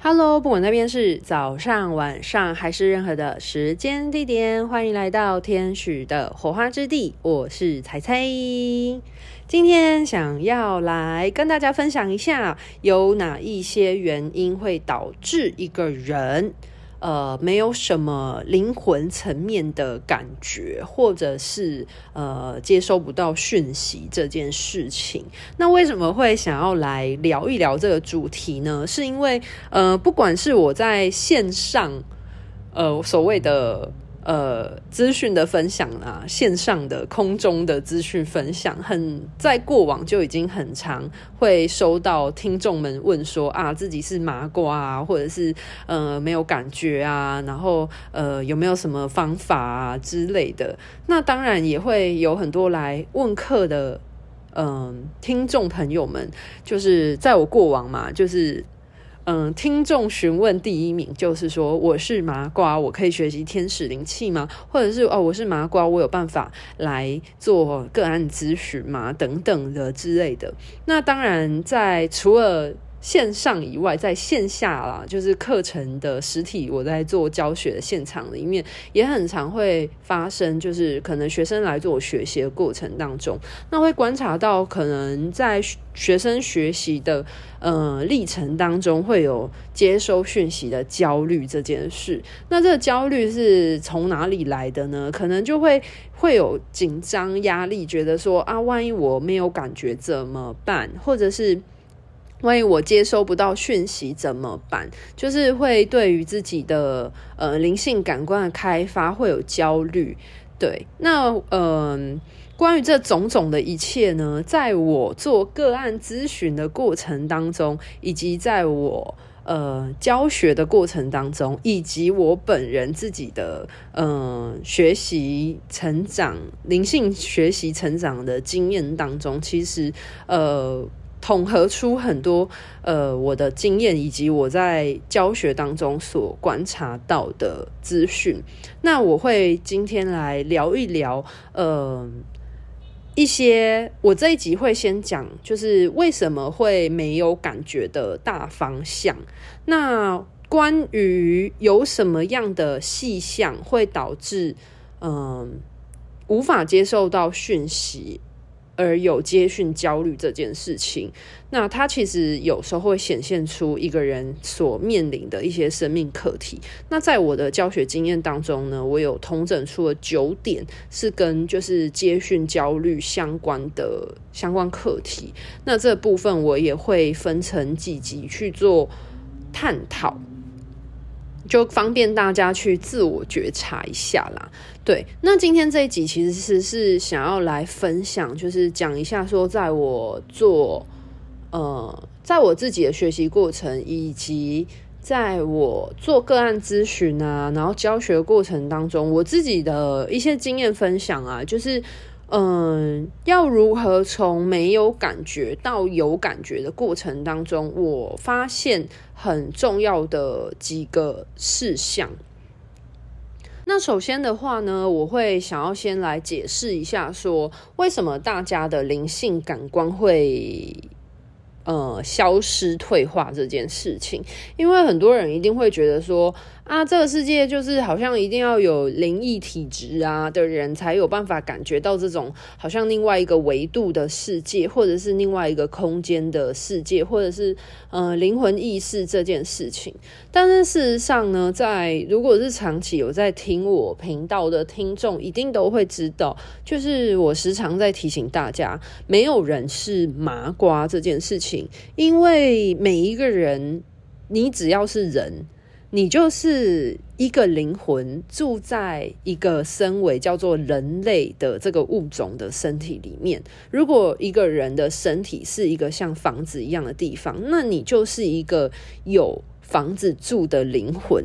Hello，不管那边是早上、晚上还是任何的时间地点，欢迎来到天使的火花之地。我是彩彩，今天想要来跟大家分享一下，有哪一些原因会导致一个人。呃，没有什么灵魂层面的感觉，或者是呃接收不到讯息这件事情。那为什么会想要来聊一聊这个主题呢？是因为呃，不管是我在线上，呃，所谓的。呃，资讯的分享啊，线上的、空中的资讯分享，很在过往就已经很常会收到听众们问说啊，自己是麻瓜啊，或者是呃没有感觉啊，然后呃有没有什么方法啊之类的。那当然也会有很多来问课的，嗯、听众朋友们，就是在我过往嘛，就是。嗯，听众询问第一名就是说，我是麻瓜，我可以学习天使灵气吗？或者是哦，我是麻瓜，我有办法来做个案咨询吗？等等的之类的。那当然，在除了线上以外，在线下啦，就是课程的实体，我在做教学的现场里面，也很常会发生，就是可能学生来做我学习的过程当中，那会观察到，可能在学生学习的呃历程当中，会有接收讯息的焦虑这件事。那这个焦虑是从哪里来的呢？可能就会会有紧张、压力，觉得说啊，万一我没有感觉怎么办？或者是。万一我接收不到讯息怎么办？就是会对于自己的呃灵性感官的开发会有焦虑。对，那嗯、呃，关于这种种的一切呢，在我做个案咨询的过程当中，以及在我呃教学的过程当中，以及我本人自己的嗯、呃、学习成长、灵性学习成长的经验当中，其实呃。统合出很多呃我的经验以及我在教学当中所观察到的资讯，那我会今天来聊一聊呃一些我这一集会先讲，就是为什么会没有感觉的大方向。那关于有什么样的细项会导致嗯、呃、无法接受到讯息，而有接讯焦虑这件事情，那它其实有时候会显现出一个人所面临的一些生命课题。那在我的教学经验当中呢，我有统整出了九点，是跟就是接讯焦虑相关的相关课题。那这部分我也会分成几集去做探讨。就方便大家去自我觉察一下啦。对，那今天这一集其实是是想要来分享，就是讲一下说，在我做呃，在我自己的学习过程，以及在我做个案咨询啊，然后教学过程当中，我自己的一些经验分享啊，就是。嗯，要如何从没有感觉到有感觉的过程当中，我发现很重要的几个事项。首先的话呢，我会想要先来解释一下，说为什么大家的灵性感官会呃消失退化这件事情，因为很多人一定会觉得说。啊，这个世界就是好像一定要有灵异体质啊的人才有办法感觉到这种好像另外一个维度的世界，或者是另外一个空间的世界，或者是呃灵魂意识这件事情。但是事实上呢，在如果是长期有在听我频道的听众，一定都会知道，就是我时常在提醒大家，没有人是麻瓜这件事情，因为每一个人，你只要是人。你就是一个灵魂住在一个身为叫做人类的这个物种的身体里面。如果一个人的身体是一个像房子一样的地方，那你就是一个有房子住的灵魂，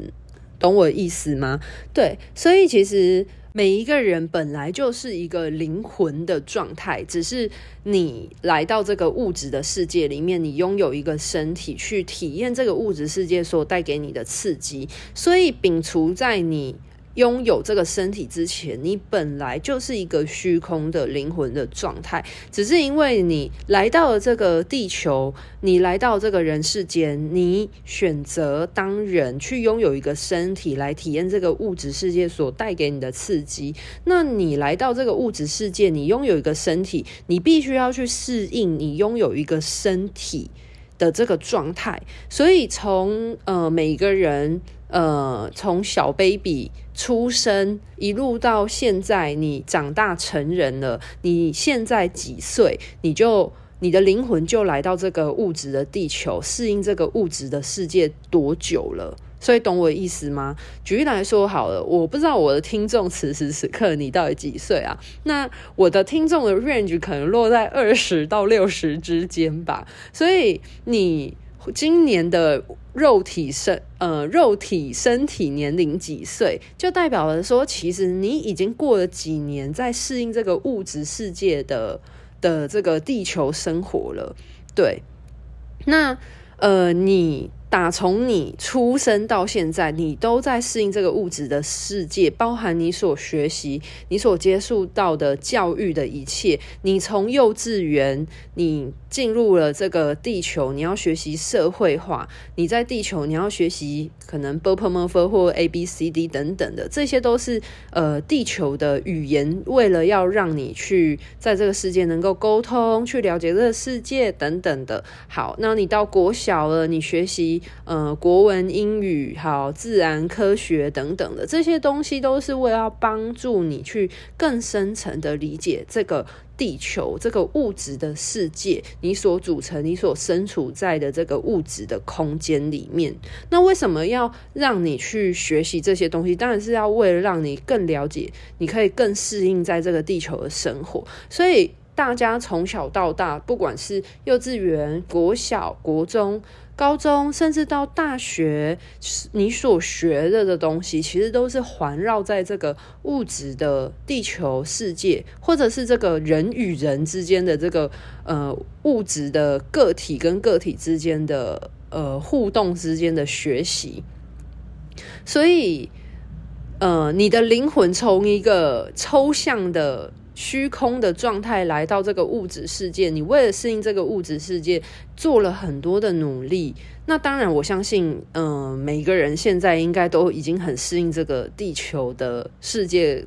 懂我意思吗？对，所以其实。每一个人本来就是一个灵魂的状态，只是你来到这个物质的世界里面，你拥有一个身体去体验这个物质世界所带给你的刺激。所以，摒除在你拥有这个身体之前，你本来就是一个虚空的灵魂的状态，只是因为你来到了这个地球，你来到这个人世间，你选择当人去拥有一个身体来体验这个物质世界所带给你的刺激。那你来到这个物质世界，你拥有一个身体，你必须要去适应你拥有一个身体的这个状态。所以从呃每个人。呃，从小 baby 出生一路到现在，你长大成人了，你现在几岁？你就你的灵魂就来到这个物质的地球，适应这个物质的世界多久了？所以懂我意思吗？举例来说好了，我不知道我的听众此时此刻你到底几岁啊？那我的听众的 range 可能落在二十到六十之间吧。所以你。今年的肉体身呃肉体身体年龄几岁，就代表了说，其实你已经过了几年在适应这个物质世界的的这个地球生活了。对，那呃你。打从你出生到现在，你都在适应这个物质的世界，包含你所学习、你所接触到的教育的一切。你从幼稚园，你进入了这个地球，你要学习社会化。你在地球，你要学习可能 b p m f 或 a b c d 等等的，这些都是呃地球的语言，为了要让你去在这个世界能够沟通、去了解这个世界等等的。好，那你到国小了，你学习。呃，国文、英语、好，自然科学等等的这些东西，都是为了帮助你去更深层的理解这个地球、这个物质的世界，你所组成、你所身处在的这个物质的空间里面。那为什么要让你去学习这些东西？当然是要为了让你更了解，你可以更适应在这个地球的生活。所以大家从小到大，不管是幼稚园、国小、国中。高中甚至到大学，你所学的的东西，其实都是环绕在这个物质的地球世界，或者是这个人与人之间的这个呃物质的个体跟个体之间的呃互动之间的学习。所以，呃，你的灵魂从一个抽象的。虚空的状态来到这个物质世界，你为了适应这个物质世界做了很多的努力。那当然，我相信，嗯、每个人现在应该都已经很适应这个地球的世界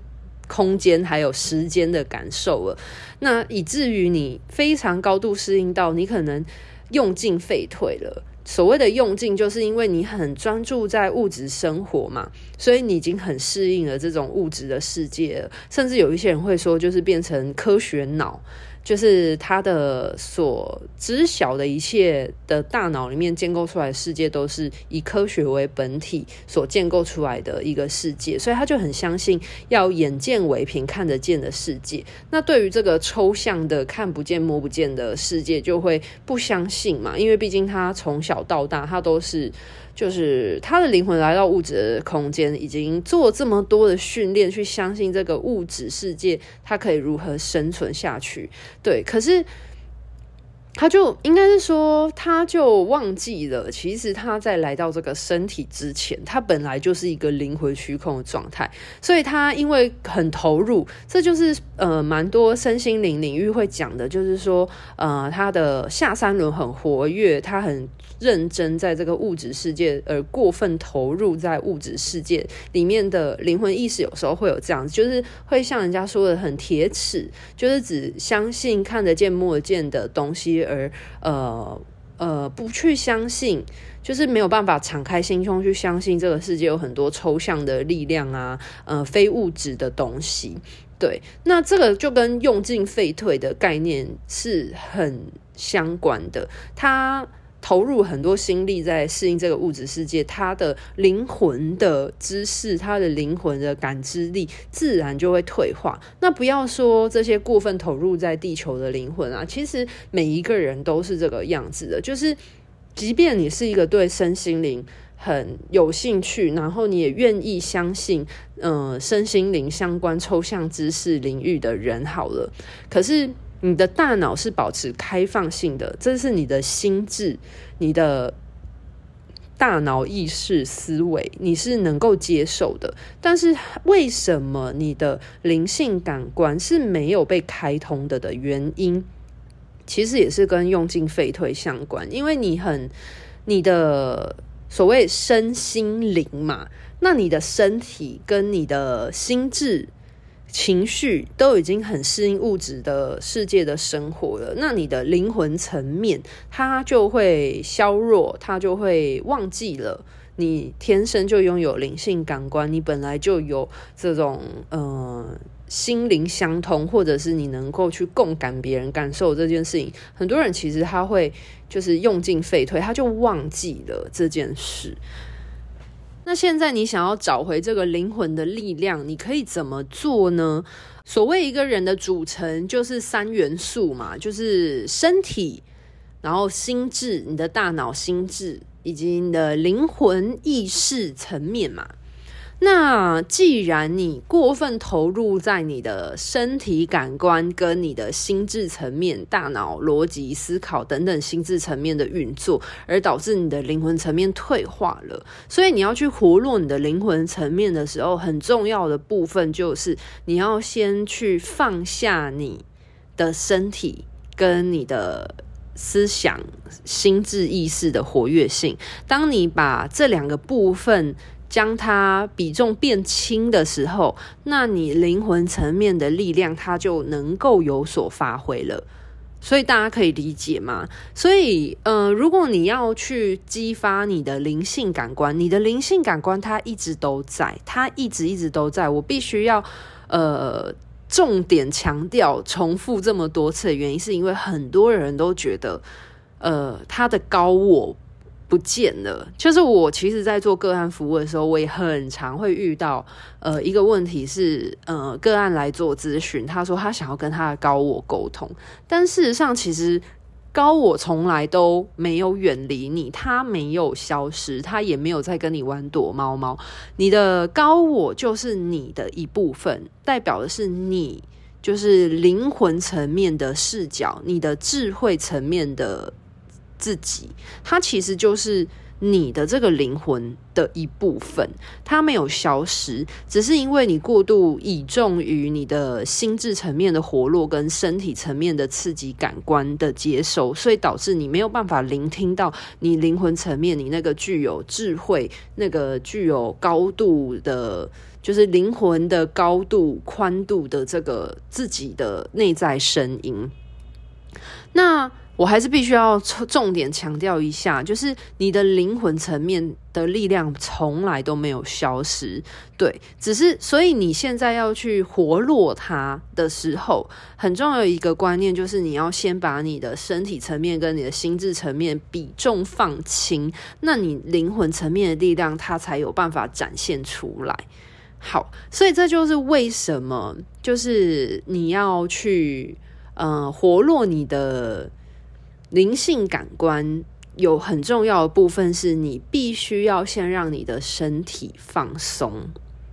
空间还有时间的感受了。那以至于你非常高度适应到，你可能用进废退了。所谓的用尽，就是因为你很专注在物质生活嘛，所以你已经很适应了这种物质的世界了。甚至有一些人会说，就是变成科学脑。就是他的所知晓的一切的大脑里面建构出来的世界，都是以科学为本体所建构出来的一个世界，所以他就很相信要眼见为凭，看得见的世界。那对于这个抽象的看不见摸不见的世界，就会不相信嘛，因为毕竟他从小到大，他都是。就是他的灵魂来到物质的空间，已经做这么多的训练，去相信这个物质世界，他可以如何生存下去？对，可是。他就应该是说，他就忘记了，其实他在来到这个身体之前，他本来就是一个灵魂虚空的状态，所以他因为很投入，这就是呃蛮多身心灵领域会讲的，就是说呃他的下三轮很活跃，他很认真在这个物质世界，而过分投入在物质世界里面的灵魂意识，有时候会有这样子，就是会像人家说的很铁齿，就是只相信看得见摸得见的东西。而呃呃，不去相信，就是没有办法敞开心胸去相信这个世界有很多抽象的力量啊，呃，非物质的东西。对，那这个就跟用进废退的概念是很相关的。它。投入很多心力在适应这个物质世界，他的灵魂的知识，他的灵魂的感知力，自然就会退化。那不要说这些过分投入在地球的灵魂啊，其实每一个人都是这个样子的。就是，即便你是一个对身心灵很有兴趣，然后你也愿意相信，嗯、呃，身心灵相关抽象知识领域的人，好了，可是。你的大脑是保持开放性的，这是你的心智，你的大脑意识思维，你是能够接受的。但是为什么你的灵性感官是没有被开通的的原因，其实也是跟用进废退相关。因为你很你的所谓身心灵嘛，那你的身体跟你的心智。情绪都已经很适应物质的世界的生活了，那你的灵魂层面它就会削弱，它就会忘记了你天生就拥有灵性感官，你本来就有这种呃心灵相通，或者是你能够去共感别人感受这件事情。很多人其实他会就是用进废退，他就忘记了这件事。那现在你想要找回这个灵魂的力量，你可以怎么做呢？所谓一个人的组成就是三元素嘛，就是身体，然后心智，你的大脑、心智以及你的灵魂意识层面嘛。那既然你过分投入在你的身体感官跟你的心智层面、大脑逻辑思考等等心智层面的运作，而导致你的灵魂层面退化了，所以你要去活络你的灵魂层面的时候，很重要的部分就是你要先去放下你的身体跟你的思想、心智意识的活跃性。当你把这两个部分将它比重变轻的时候，那你灵魂层面的力量它就能够有所发挥了。所以大家可以理解吗？所以，呃，如果你要去激发你的灵性感官，你的灵性感官它一直都在，它一直一直都在。我必须要呃重点强调、重复这么多次的原因，是因为很多人都觉得，呃，他的高我。不见了，就是我其实，在做个案服务的时候，我也很常会遇到，呃，一个问题是，呃，个案来做咨询，他说他想要跟他的高我沟通，但事实上，其实高我从来都没有远离你，他没有消失，他也没有在跟你玩躲猫猫。你的高我就是你的一部分，代表的是你，就是灵魂层面的视角，你的智慧层面的。自己，它其实就是你的这个灵魂的一部分，它没有消失，只是因为你过度倚重于你的心智层面的活络跟身体层面的刺激感官的接收，所以导致你没有办法聆听到你灵魂层面，你那个具有智慧、那个具有高度的，就是灵魂的高度、宽度的这个自己的内在声音。那我还是必须要重点强调一下，就是你的灵魂层面的力量从来都没有消失，对，只是所以你现在要去活络它的时候，很重要的一个观念就是你要先把你的身体层面跟你的心智层面比重放轻，那你灵魂层面的力量它才有办法展现出来。好，所以这就是为什么，就是你要去呃活络你的。灵性感官有很重要的部分，是你必须要先让你的身体放松，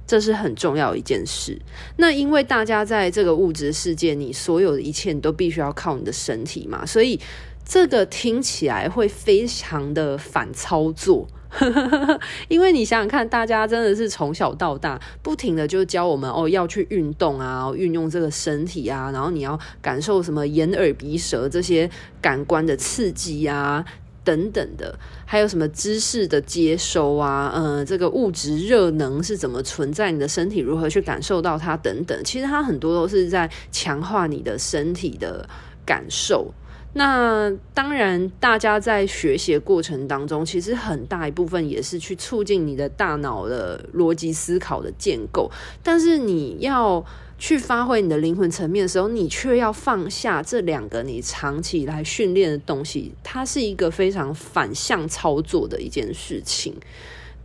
这是很重要一件事。那因为大家在这个物质世界，你所有的一切你都必须要靠你的身体嘛，所以这个听起来会非常的反操作。因为你想想看，大家真的是从小到大不停的就教我们哦，要去运动啊，运用这个身体啊，然后你要感受什么眼耳鼻舌这些感官的刺激啊，等等的，还有什么知识的接收啊，呃，这个物质热能是怎么存在你的身体，如何去感受到它等等，其实它很多都是在强化你的身体的感受。那当然，大家在学习过程当中，其实很大一部分也是去促进你的大脑的逻辑思考的建构。但是你要去发挥你的灵魂层面的时候，你却要放下这两个你长期以来训练的东西，它是一个非常反向操作的一件事情。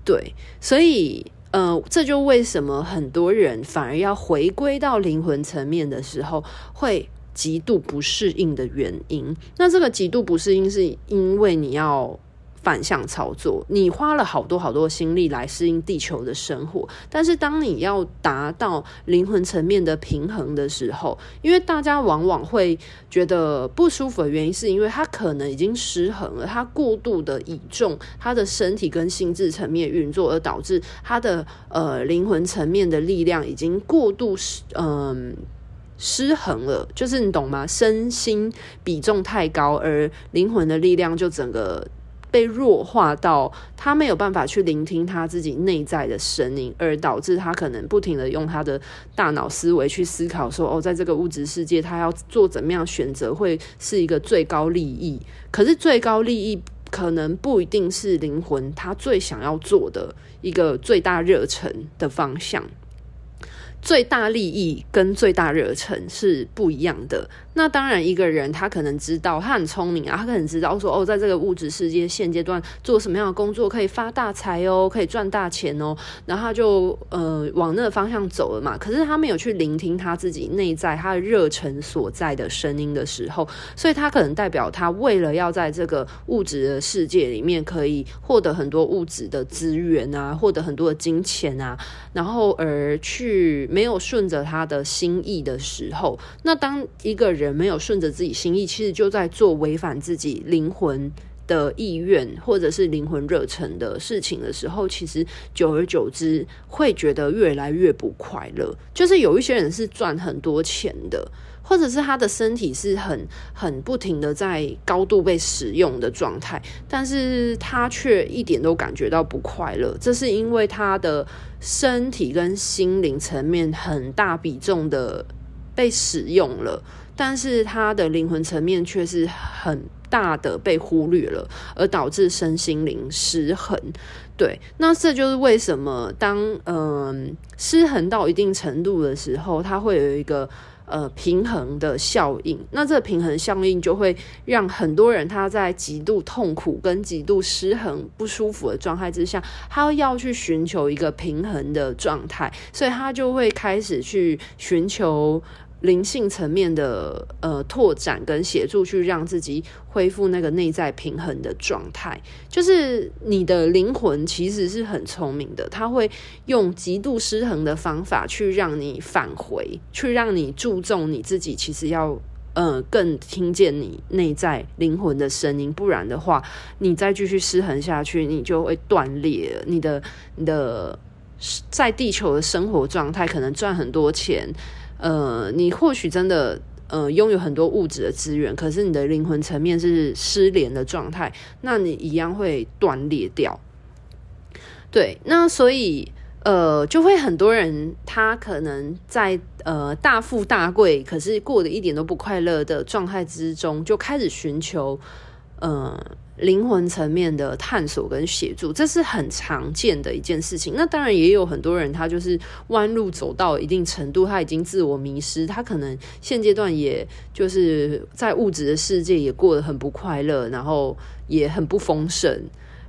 对，所以呃，这就为什么很多人反而要回归到灵魂层面的时候会。极度不适应的原因，那这个极度不适应是因为你要反向操作。你花了好多好多心力来适应地球的生活，但是当你要达到灵魂层面的平衡的时候，因为大家往往会觉得不舒服的原因，是因为他可能已经失衡了，他过度的倚重他的身体跟心智层面运作，而导致他的呃灵魂层面的力量已经过度失嗯。失衡了，就是你懂吗？身心比重太高，而灵魂的力量就整个被弱化到他没有办法去聆听他自己内在的声音，而导致他可能不停的用他的大脑思维去思考说，哦，在这个物质世界，他要做怎么样选择会是一个最高利益。可是最高利益可能不一定是灵魂他最想要做的一个最大热忱的方向。最大利益跟最大热忱是不一样的。那当然，一个人他可能知道，他很聪明啊，他可能知道说，哦，在这个物质世界现阶段做什么样的工作可以发大财哦，可以赚大钱哦，然后他就呃往那个方向走了嘛。可是他没有去聆听他自己内在他的热忱所在的声音的时候，所以他可能代表他为了要在这个物质的世界里面可以获得很多物质的资源啊，获得很多的金钱啊，然后而去没有顺着他的心意的时候，那当一个人。没有顺着自己心意，其实就在做违反自己灵魂的意愿，或者是灵魂热忱的事情的时候，其实久而久之会觉得越来越不快乐。就是有一些人是赚很多钱的，或者是他的身体是很很不停的在高度被使用的状态，但是他却一点都感觉到不快乐。这是因为他的身体跟心灵层面很大比重的被使用了。但是他的灵魂层面却是很大的被忽略了，而导致身心灵失衡。对，那这就是为什么当嗯、呃、失衡到一定程度的时候，它会有一个呃平衡的效应。那这个平衡效应就会让很多人他在极度痛苦跟极度失衡不舒服的状态之下，他要去寻求一个平衡的状态，所以他就会开始去寻求。灵性层面的呃拓展跟协助，去让自己恢复那个内在平衡的状态。就是你的灵魂其实是很聪明的，他会用极度失衡的方法去让你返回，去让你注重你自己。其实要呃更听见你内在灵魂的声音，不然的话，你再继续失衡下去，你就会断裂。你的你的在地球的生活状态，可能赚很多钱。呃，你或许真的呃拥有很多物质的资源，可是你的灵魂层面是失联的状态，那你一样会断裂掉。对，那所以呃，就会很多人他可能在呃大富大贵，可是过得一点都不快乐的状态之中，就开始寻求呃。灵魂层面的探索跟协助，这是很常见的一件事情。那当然也有很多人，他就是弯路走到一定程度，他已经自我迷失，他可能现阶段也就是在物质的世界也过得很不快乐，然后也很不丰盛，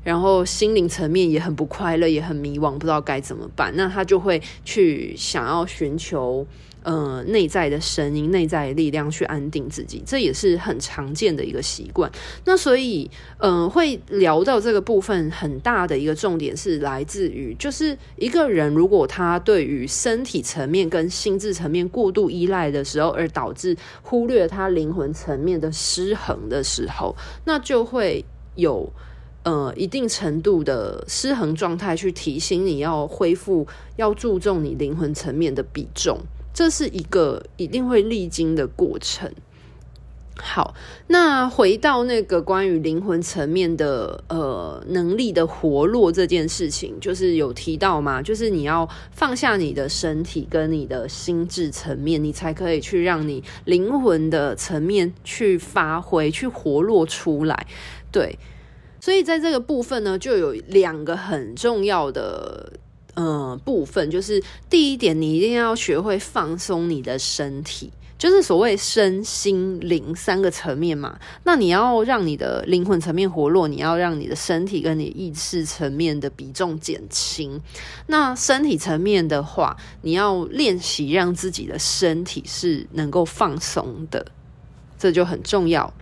然后心灵层面也很不快乐，也很迷惘，不知道该怎么办。那他就会去想要寻求。呃，内在的声音、内在的力量去安定自己，这也是很常见的一个习惯。那所以，嗯、呃，会聊到这个部分，很大的一个重点是来自于，就是一个人如果他对于身体层面跟心智层面过度依赖的时候，而导致忽略他灵魂层面的失衡的时候，那就会有呃一定程度的失衡状态，去提醒你要恢复，要注重你灵魂层面的比重。这是一个一定会历经的过程。好，那回到那个关于灵魂层面的呃能力的活络这件事情，就是有提到嘛，就是你要放下你的身体跟你的心智层面，你才可以去让你灵魂的层面去发挥、去活络出来。对，所以在这个部分呢，就有两个很重要的。嗯，部分就是第一点，你一定要学会放松你的身体，就是所谓身心灵三个层面嘛。那你要让你的灵魂层面活络，你要让你的身体跟你意识层面的比重减轻。那身体层面的话，你要练习让自己的身体是能够放松的，这就很重要。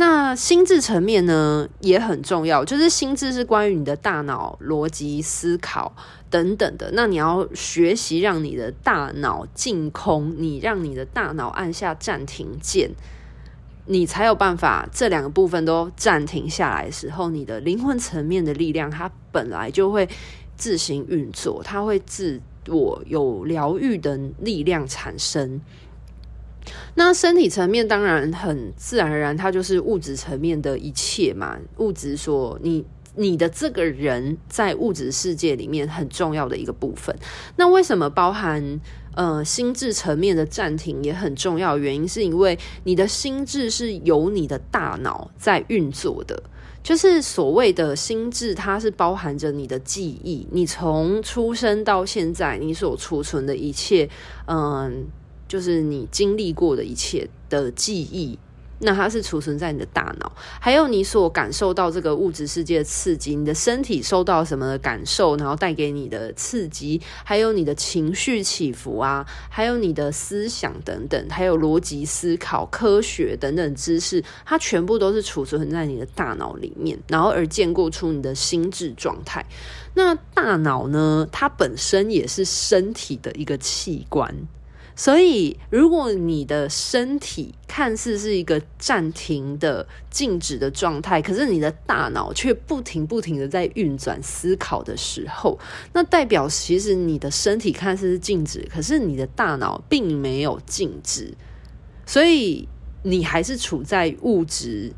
那心智层面呢也很重要，就是心智是关于你的大脑逻辑思考等等的。那你要学习让你的大脑净空，你让你的大脑按下暂停键，你才有办法这两个部分都暂停下来的时候，你的灵魂层面的力量它本来就会自行运作，它会自我有疗愈的力量产生。那身体层面当然很自然而然，它就是物质层面的一切嘛。物质说你你的这个人在物质世界里面很重要的一个部分。那为什么包含呃心智层面的暂停也很重要？原因是因为你的心智是由你的大脑在运作的，就是所谓的心智，它是包含着你的记忆，你从出生到现在你所储存的一切，嗯、就是你经历过的一切的记忆，那它是储存在你的大脑，还有你所感受到这个物质世界的刺激，你的身体受到什么的感受，然后带给你的刺激，还有你的情绪起伏啊，还有你的思想等等，还有逻辑思考、科学等等知识，它全部都是储存在你的大脑里面，然后而建构出你的心智状态。那大脑呢，它本身也是身体的一个器官。所以，如果你的身体看似是一个暂停的、静止的状态，可是你的大脑却不停不停的在运转思考的时候，那代表其实你的身体看似是静止，可是你的大脑并没有静止，所以你还是处在物质。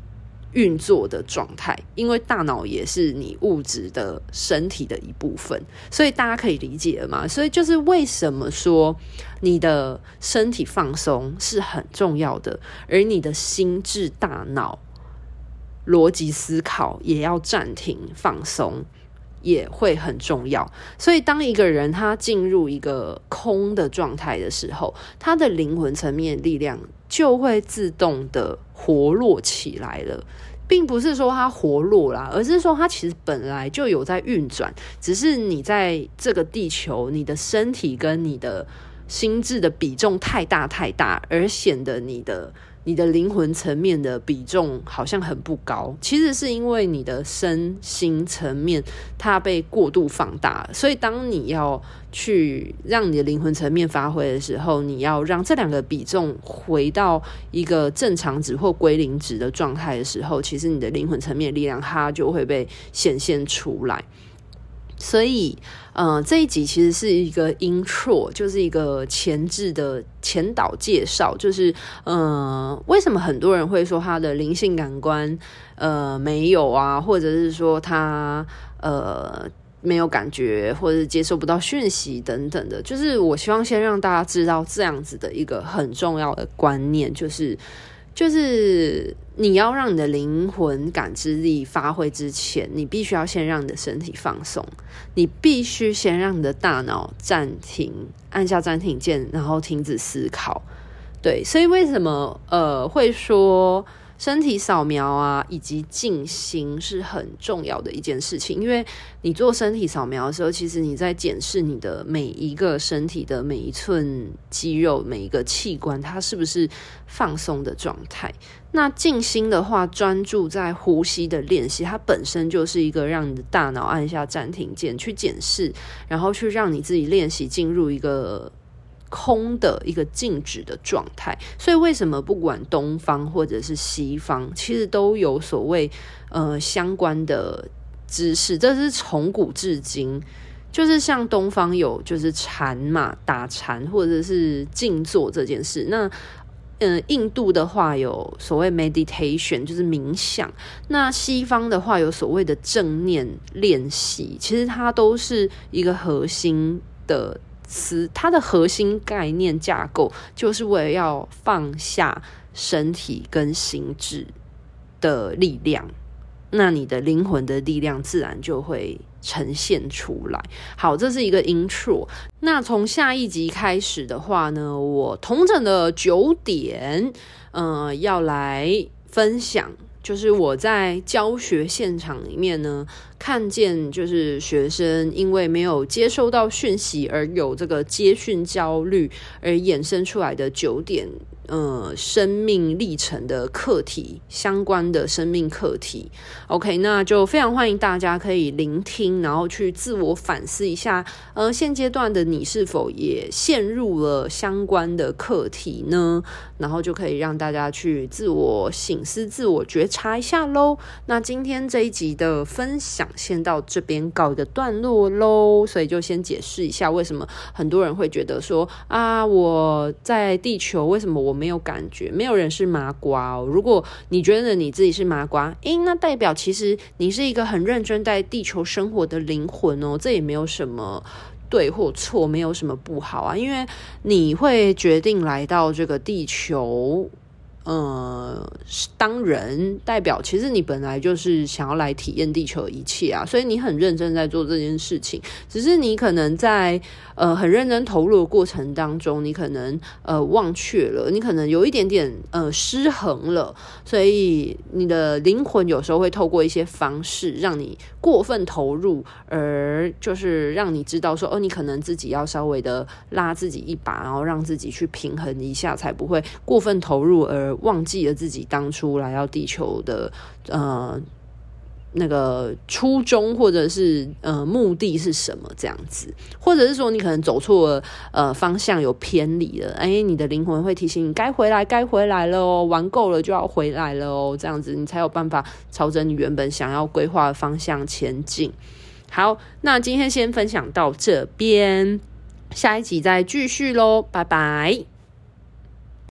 运作的状态，因为大脑也是你物质的身体的一部分，所以大家可以理解了吗？所以就是为什么说你的身体放松是很重要的，而你的心智、大脑、逻辑思考也要暂停放松，也会很重要。所以当一个人他进入一个空的状态的时候，他的灵魂层面力量就会自动的活络起来了。并不是说它活络啦，而是说它其实本来就有在运转，只是你在这个地球，你的身体跟你的心智的比重太大太大，而显得你的。你的灵魂层面的比重好像很不高，其实是因为你的身心层面它被过度放大，所以当你要去让你的灵魂层面发挥的时候，你要让这两个比重回到一个正常值或归零值的状态的时候，其实你的灵魂层面的力量它就会被显现出来。所以，呃，这一集其实是一个 intro，就是一个前置的前导介绍，就是，呃，为什么很多人会说他的灵性感官，呃，没有啊，或者是说他，呃，没有感觉，或者是接收不到讯息等等的，就是我希望先让大家知道这样子的一个很重要的观念，就是。就是你要让你的灵魂感知力发挥之前，你必须要先让你的身体放松，你必须先让你的大脑暂停，按下暂停键，然后停止思考。对，所以为什么呃会说？身体扫描啊，以及静心是很重要的一件事情，因为你做身体扫描的时候，其实你在检视你的每一个身体的每一寸肌肉、每一个器官，它是不是放松的状态。那静心的话，专注在呼吸的练习，它本身就是一个让你的大脑按下暂停键去检视，然后去让你自己练习进入一个。空的一个静止的状态，所以为什么不管东方或者是西方，其实都有所谓呃相关的知识，这是从古至今，就是像东方有就是禅嘛，打禅或者是静坐这件事。那嗯、呃，印度的话有所谓 meditation，就是冥想。那西方的话有所谓的正念练习，其实它都是一个核心的。词，它的核心概念架构就是为了要放下身体跟心智的力量，那你的灵魂的力量自然就会呈现出来。好，这是一个 intro。那从下一集开始的话呢，我同整的九点，嗯、呃，要来分享。就是我在教学现场里面呢，看见就是学生因为没有接收到讯息而有这个接讯焦虑而衍生出来的九点呃，生命历程的课题，相关的生命课题，OK，那就非常欢迎大家可以聆听，然后去自我反思一下，呃，现阶段的你是否也陷入了相关的课题呢？然后就可以让大家去自我醒思、自我觉察一下喽。那今天这一集的分享先到这边告一个段落喽，所以就先解释一下为什么很多人会觉得说啊，我在地球，为什么我没有感觉，没有人是麻瓜哦。如果你觉得你自己是麻瓜，诶，那代表其实你是一个很认真在地球生活的灵魂哦。这也没有什么对或错，没有什么不好啊。因为你会决定来到这个地球。呃，当人代表，其实你本来就是想要来体验地球一切啊，所以你很认真在做这件事情。只是你可能在呃很认真投入的过程当中，你可能呃忘却了，你可能有一点点呃失衡了，所以你的灵魂有时候会透过一些方式让你过分投入，而就是让你知道说，哦，你可能自己要稍微的拉自己一把，然后让自己去平衡一下，才不会过分投入而忘记了自己当初来到地球的呃那个初衷，或者是呃目的是什么这样子，或者是说你可能走错了呃方向，有偏离了，哎，你的灵魂会提醒你该回来，该回来了哦，玩够了就要回来了哦，这样子你才有办法朝着你原本想要规划的方向前进。好，那今天先分享到这边，下一集再继续喽，拜拜。